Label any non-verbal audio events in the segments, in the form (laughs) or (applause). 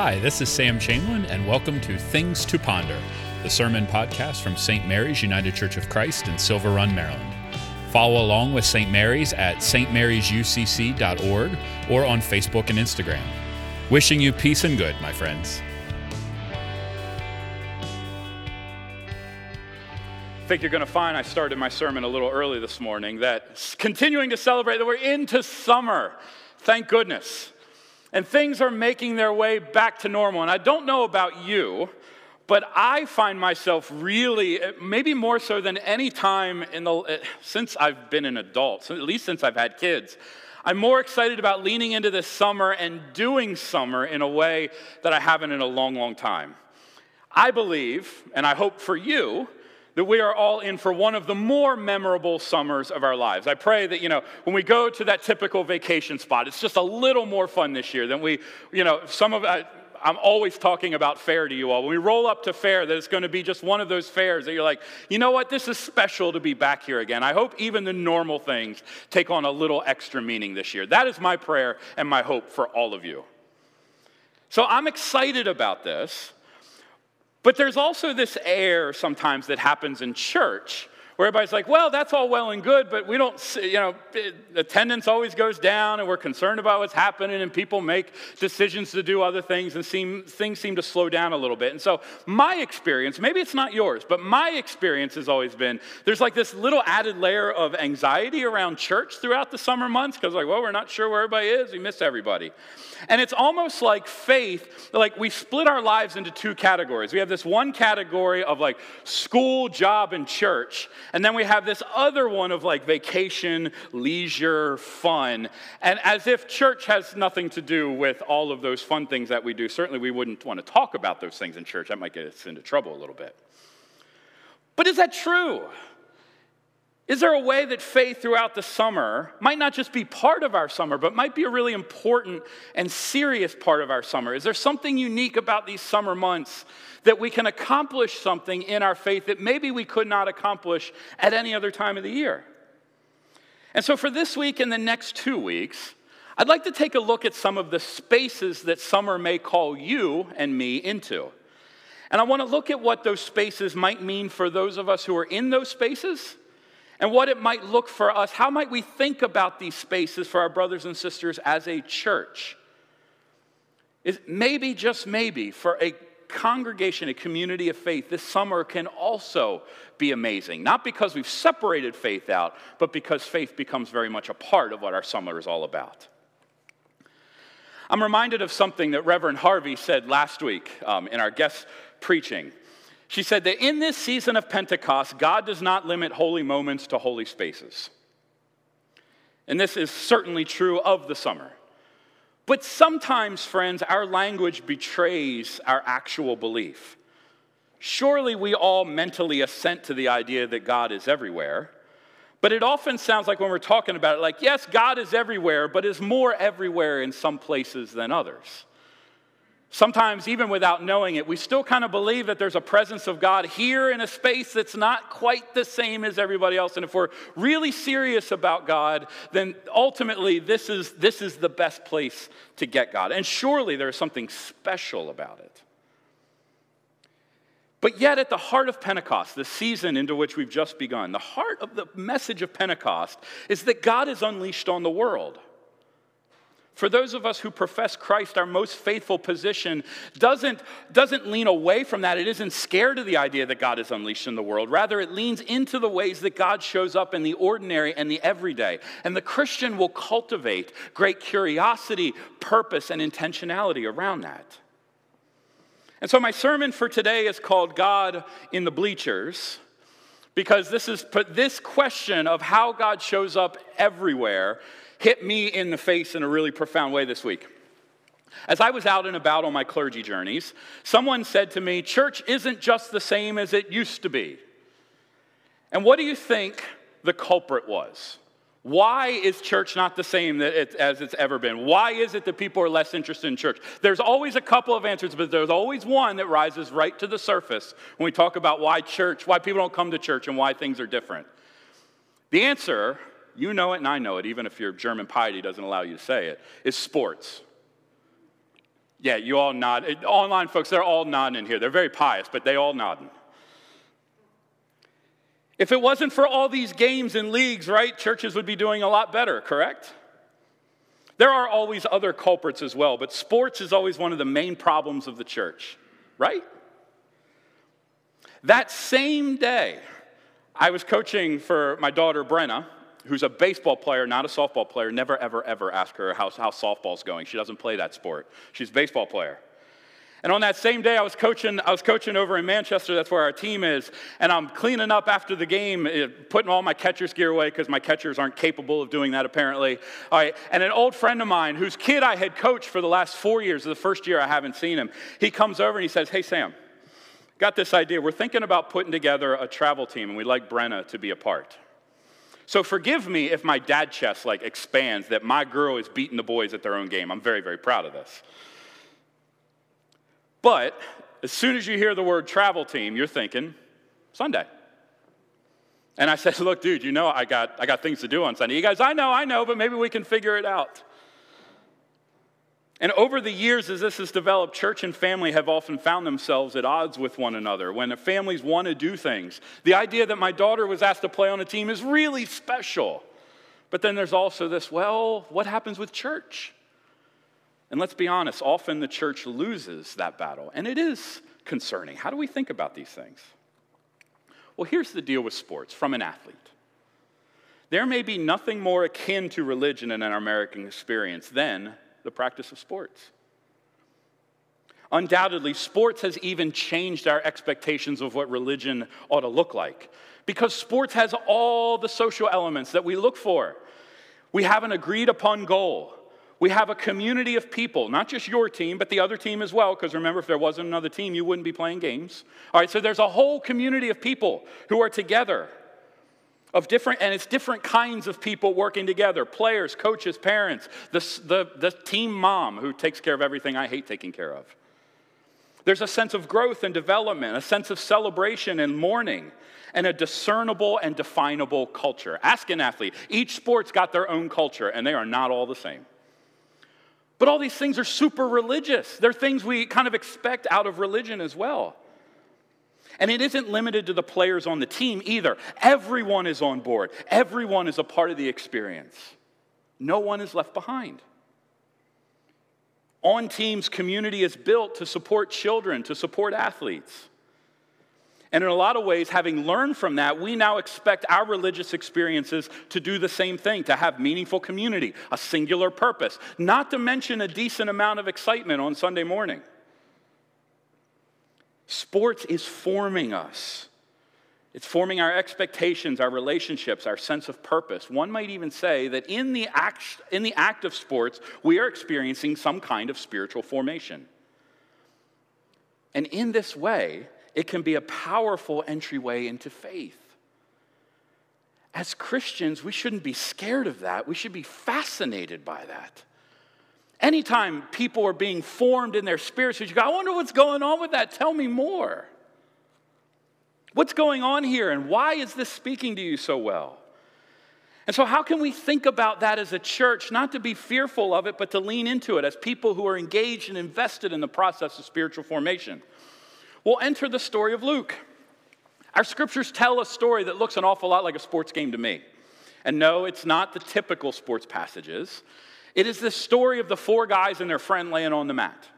Hi, this is Sam Chamberlain, and welcome to Things to Ponder, the sermon podcast from St. Mary's United Church of Christ in Silver Run, Maryland. Follow along with St. Mary's at stmarysucc.org or on Facebook and Instagram. Wishing you peace and good, my friends. I think you're going to find I started my sermon a little early this morning that continuing to celebrate that we're into summer. Thank goodness and things are making their way back to normal. And I don't know about you, but I find myself really, maybe more so than any time in the, since I've been an adult, at least since I've had kids, I'm more excited about leaning into this summer and doing summer in a way that I haven't in a long, long time. I believe, and I hope for you, that we are all in for one of the more memorable summers of our lives. I pray that, you know, when we go to that typical vacation spot, it's just a little more fun this year than we, you know, some of, I, I'm always talking about fair to you all. When we roll up to fair, that it's going to be just one of those fairs that you're like, you know what, this is special to be back here again. I hope even the normal things take on a little extra meaning this year. That is my prayer and my hope for all of you. So I'm excited about this. But there's also this air sometimes that happens in church where everybody's like, well, that's all well and good, but we don't, see, you know, attendance always goes down and we're concerned about what's happening and people make decisions to do other things and seem, things seem to slow down a little bit. And so my experience, maybe it's not yours, but my experience has always been there's like this little added layer of anxiety around church throughout the summer months because like, well, we're not sure where everybody is. We miss everybody. And it's almost like faith, like we split our lives into two categories. We have this one category of like school, job, and church. And then we have this other one of like vacation, leisure, fun. And as if church has nothing to do with all of those fun things that we do. Certainly, we wouldn't want to talk about those things in church. That might get us into trouble a little bit. But is that true? Is there a way that faith throughout the summer might not just be part of our summer, but might be a really important and serious part of our summer? Is there something unique about these summer months that we can accomplish something in our faith that maybe we could not accomplish at any other time of the year? And so, for this week and the next two weeks, I'd like to take a look at some of the spaces that summer may call you and me into. And I want to look at what those spaces might mean for those of us who are in those spaces and what it might look for us. How might we think about these spaces for our brothers and sisters as a church? Is maybe, just maybe, for a congregation, a community of faith, this summer can also be amazing. Not because we've separated faith out, but because faith becomes very much a part of what our summer is all about. I'm reminded of something that Reverend Harvey said last week um, in our guest preaching. She said that in this season of Pentecost, God does not limit holy moments to holy spaces. And this is certainly true of the summer. But sometimes, friends, our language betrays our actual belief. Surely we all mentally assent to the idea that God is everywhere. But it often sounds like when we're talking about it, like, yes, God is everywhere, but is more everywhere in some places than others. Sometimes, even without knowing it, we still kind of believe that there's a presence of God here in a space that's not quite the same as everybody else. And if we're really serious about God, then ultimately this is, this is the best place to get God. And surely there's something special about it. But yet, at the heart of Pentecost, the season into which we've just begun, the heart of the message of Pentecost is that God is unleashed on the world. For those of us who profess Christ, our most faithful position doesn't, doesn't lean away from that. It isn't scared of the idea that God is unleashed in the world. Rather, it leans into the ways that God shows up in the ordinary and the everyday. And the Christian will cultivate great curiosity, purpose, and intentionality around that. And so, my sermon for today is called God in the Bleachers because this is this question of how God shows up everywhere hit me in the face in a really profound way this week. As I was out and about on my clergy journeys, someone said to me, Church isn't just the same as it used to be. And what do you think the culprit was? Why is church not the same as it's ever been? Why is it that people are less interested in church? There's always a couple of answers, but there's always one that rises right to the surface when we talk about why church, why people don't come to church, and why things are different. The answer you know it and I know it, even if your German piety doesn't allow you to say it, is sports. Yeah, you all nod. Online folks, they're all nodding in here. They're very pious, but they all nodding. If it wasn't for all these games and leagues, right, churches would be doing a lot better, correct? There are always other culprits as well, but sports is always one of the main problems of the church, right? That same day, I was coaching for my daughter Brenna, who's a baseball player, not a softball player. Never, ever, ever ask her how, how softball's going. She doesn't play that sport. She's a baseball player. And on that same day, I was coaching. I was coaching over in Manchester. That's where our team is. And I'm cleaning up after the game, eh, putting all my catcher's gear away because my catchers aren't capable of doing that apparently. All right. And an old friend of mine, whose kid I had coached for the last four years, the first year I haven't seen him, he comes over and he says, "Hey Sam, got this idea. We're thinking about putting together a travel team, and we'd like Brenna to be a part." So forgive me if my dad chest like expands that my girl is beating the boys at their own game. I'm very, very proud of this. But as soon as you hear the word travel team, you're thinking Sunday. And I said, (laughs) Look, dude, you know I got, I got things to do on Sunday. You guys, I know, I know, but maybe we can figure it out. And over the years, as this has developed, church and family have often found themselves at odds with one another when families want to do things. The idea that my daughter was asked to play on a team is really special. But then there's also this well, what happens with church? And let's be honest, often the church loses that battle, and it is concerning. How do we think about these things? Well, here's the deal with sports from an athlete. There may be nothing more akin to religion in our American experience than the practice of sports. Undoubtedly, sports has even changed our expectations of what religion ought to look like because sports has all the social elements that we look for. We have an agreed upon goal. We have a community of people, not just your team, but the other team as well, because remember, if there wasn't another team, you wouldn't be playing games. All right, so there's a whole community of people who are together, of different, and it's different kinds of people working together players, coaches, parents, the, the, the team mom who takes care of everything I hate taking care of. There's a sense of growth and development, a sense of celebration and mourning, and a discernible and definable culture. Ask an athlete. Each sport's got their own culture, and they are not all the same. But all these things are super religious. They're things we kind of expect out of religion as well. And it isn't limited to the players on the team either. Everyone is on board, everyone is a part of the experience. No one is left behind. On teams, community is built to support children, to support athletes. And in a lot of ways, having learned from that, we now expect our religious experiences to do the same thing, to have meaningful community, a singular purpose, not to mention a decent amount of excitement on Sunday morning. Sports is forming us. It's forming our expectations, our relationships, our sense of purpose. One might even say that in the act, in the act of sports, we are experiencing some kind of spiritual formation. And in this way, it can be a powerful entryway into faith. As Christians, we shouldn't be scared of that. We should be fascinated by that. Anytime people are being formed in their spirits, you go, I wonder what's going on with that. Tell me more. What's going on here, and why is this speaking to you so well? And so, how can we think about that as a church, not to be fearful of it, but to lean into it as people who are engaged and invested in the process of spiritual formation? We'll enter the story of Luke. Our scriptures tell a story that looks an awful lot like a sports game to me. And no, it's not the typical sports passages. It is the story of the four guys and their friend laying on the mat.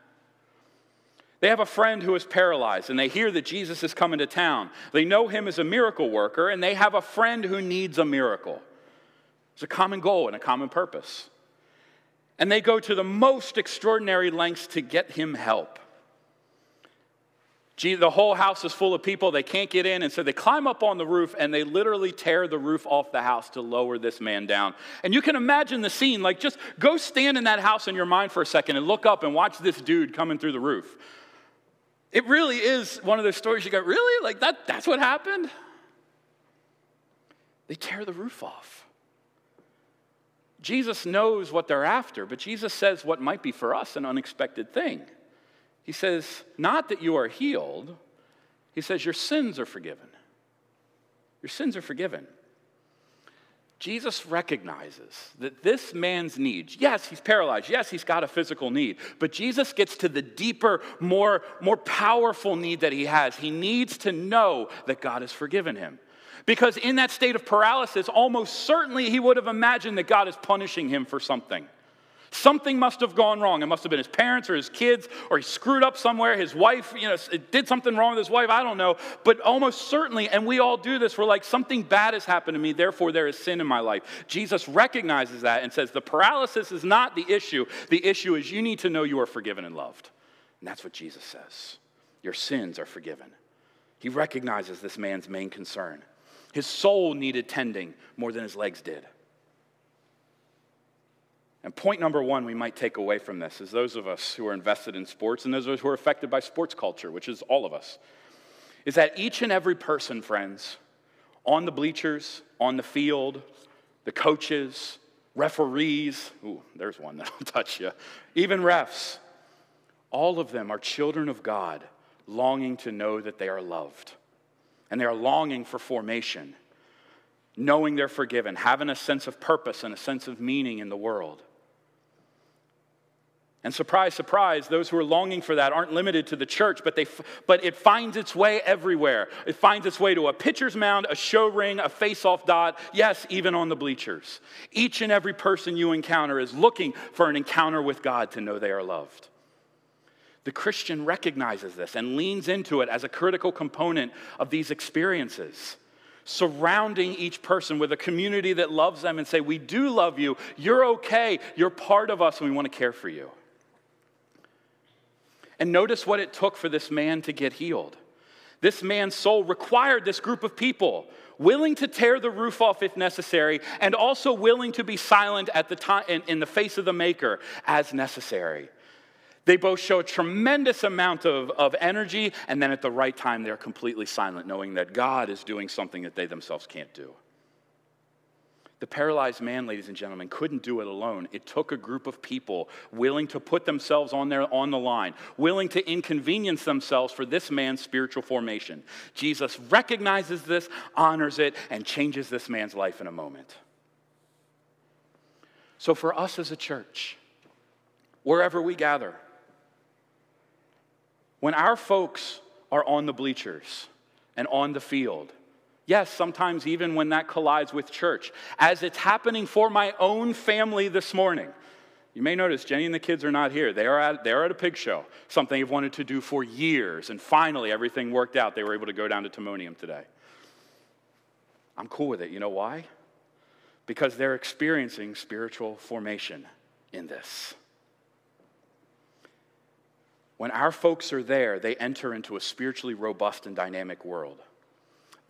They have a friend who is paralyzed, and they hear that Jesus is coming to town. They know him as a miracle worker, and they have a friend who needs a miracle. It's a common goal and a common purpose. And they go to the most extraordinary lengths to get him help the whole house is full of people. They can't get in. And so they climb up on the roof and they literally tear the roof off the house to lower this man down. And you can imagine the scene. Like, just go stand in that house in your mind for a second and look up and watch this dude coming through the roof. It really is one of those stories you go, really? Like, that, that's what happened? They tear the roof off. Jesus knows what they're after, but Jesus says what might be for us an unexpected thing. He says, not that you are healed, he says, your sins are forgiven. Your sins are forgiven. Jesus recognizes that this man's needs, yes, he's paralyzed, yes, he's got a physical need, but Jesus gets to the deeper, more, more powerful need that he has. He needs to know that God has forgiven him. Because in that state of paralysis, almost certainly he would have imagined that God is punishing him for something. Something must have gone wrong. It must have been his parents or his kids, or he screwed up somewhere. His wife, you know, did something wrong with his wife. I don't know. But almost certainly, and we all do this, we're like, something bad has happened to me, therefore there is sin in my life. Jesus recognizes that and says, the paralysis is not the issue. The issue is you need to know you are forgiven and loved. And that's what Jesus says. Your sins are forgiven. He recognizes this man's main concern. His soul needed tending more than his legs did. And point number one we might take away from this is those of us who are invested in sports and those of us who are affected by sports culture, which is all of us, is that each and every person, friends, on the bleachers, on the field, the coaches, referees, ooh, there's one that'll (laughs) touch you, even refs, all of them are children of God longing to know that they are loved. And they are longing for formation, knowing they're forgiven, having a sense of purpose and a sense of meaning in the world. And surprise, surprise, those who are longing for that aren't limited to the church, but, they, but it finds its way everywhere. It finds its way to a pitcher's mound, a show ring, a face off dot, yes, even on the bleachers. Each and every person you encounter is looking for an encounter with God to know they are loved. The Christian recognizes this and leans into it as a critical component of these experiences surrounding each person with a community that loves them and say, We do love you. You're okay. You're part of us, and we want to care for you. And notice what it took for this man to get healed. This man's soul required this group of people willing to tear the roof off if necessary, and also willing to be silent at the time in, in the face of the maker as necessary. They both show a tremendous amount of, of energy, and then at the right time, they're completely silent, knowing that God is doing something that they themselves can't do. The paralyzed man, ladies and gentlemen, couldn't do it alone. It took a group of people willing to put themselves on, their, on the line, willing to inconvenience themselves for this man's spiritual formation. Jesus recognizes this, honors it, and changes this man's life in a moment. So, for us as a church, wherever we gather, when our folks are on the bleachers and on the field, Yes, sometimes even when that collides with church, as it's happening for my own family this morning. You may notice Jenny and the kids are not here. They are at, they are at a pig show, something they've wanted to do for years. And finally, everything worked out. They were able to go down to Timonium today. I'm cool with it. You know why? Because they're experiencing spiritual formation in this. When our folks are there, they enter into a spiritually robust and dynamic world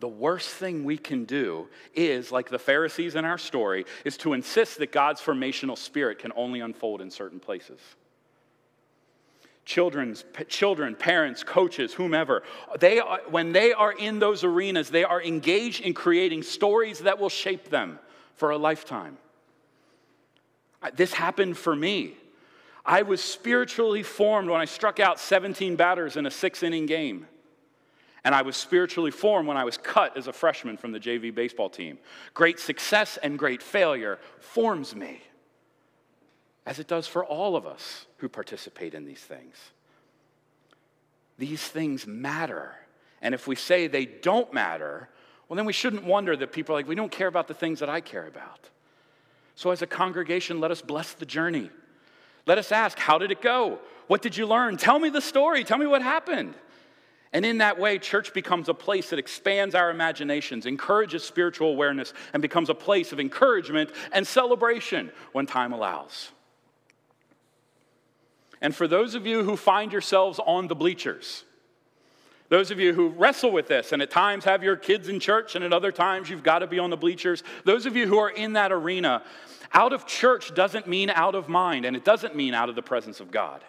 the worst thing we can do is, like the Pharisees in our story, is to insist that God's formational spirit can only unfold in certain places. Children's, children, parents, coaches, whomever, they are, when they are in those arenas, they are engaged in creating stories that will shape them for a lifetime. This happened for me. I was spiritually formed when I struck out 17 batters in a six inning game. And I was spiritually formed when I was cut as a freshman from the JV baseball team. Great success and great failure forms me, as it does for all of us who participate in these things. These things matter. And if we say they don't matter, well, then we shouldn't wonder that people are like, we don't care about the things that I care about. So, as a congregation, let us bless the journey. Let us ask, how did it go? What did you learn? Tell me the story. Tell me what happened. And in that way, church becomes a place that expands our imaginations, encourages spiritual awareness, and becomes a place of encouragement and celebration when time allows. And for those of you who find yourselves on the bleachers, those of you who wrestle with this and at times have your kids in church and at other times you've got to be on the bleachers, those of you who are in that arena, out of church doesn't mean out of mind and it doesn't mean out of the presence of God.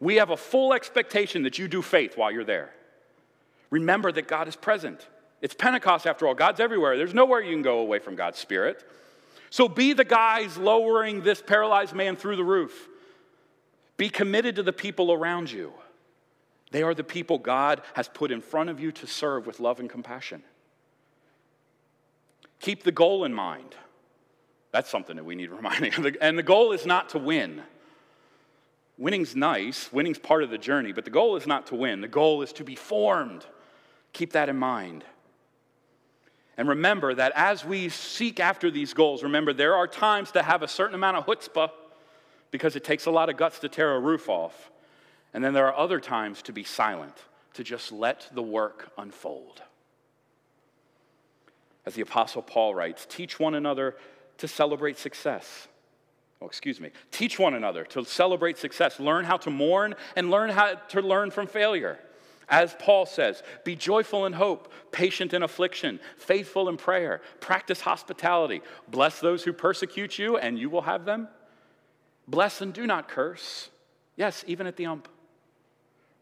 We have a full expectation that you do faith while you're there. Remember that God is present. It's Pentecost after all. God's everywhere. There's nowhere you can go away from God's Spirit. So be the guys lowering this paralyzed man through the roof. Be committed to the people around you. They are the people God has put in front of you to serve with love and compassion. Keep the goal in mind That's something that we need reminding. Of. (laughs) And the goal is not to win. Winning's nice, winning's part of the journey, but the goal is not to win. The goal is to be formed. Keep that in mind. And remember that as we seek after these goals, remember there are times to have a certain amount of chutzpah because it takes a lot of guts to tear a roof off. And then there are other times to be silent, to just let the work unfold. As the Apostle Paul writes, teach one another to celebrate success. Oh, excuse me. Teach one another to celebrate success. Learn how to mourn and learn how to learn from failure. As Paul says, be joyful in hope, patient in affliction, faithful in prayer, practice hospitality, bless those who persecute you, and you will have them. Bless and do not curse. Yes, even at the ump.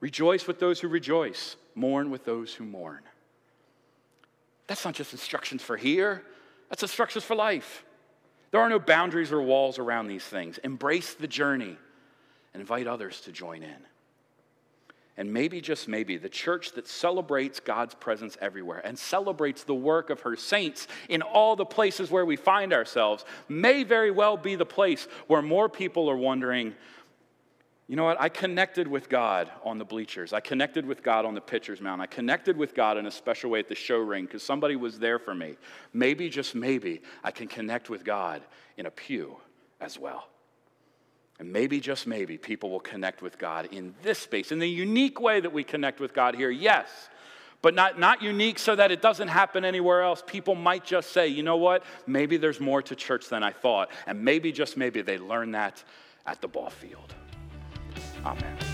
Rejoice with those who rejoice, mourn with those who mourn. That's not just instructions for here, that's instructions for life. There are no boundaries or walls around these things. Embrace the journey and invite others to join in. And maybe, just maybe, the church that celebrates God's presence everywhere and celebrates the work of her saints in all the places where we find ourselves may very well be the place where more people are wondering, you know what? I connected with God on the bleachers. I connected with God on the pitcher's mound. I connected with God in a special way at the show ring because somebody was there for me. Maybe, just maybe, I can connect with God in a pew as well. And maybe, just maybe, people will connect with God in this space, in the unique way that we connect with God here, yes, but not, not unique so that it doesn't happen anywhere else. People might just say, you know what? Maybe there's more to church than I thought. And maybe, just maybe, they learn that at the ball field. Amen.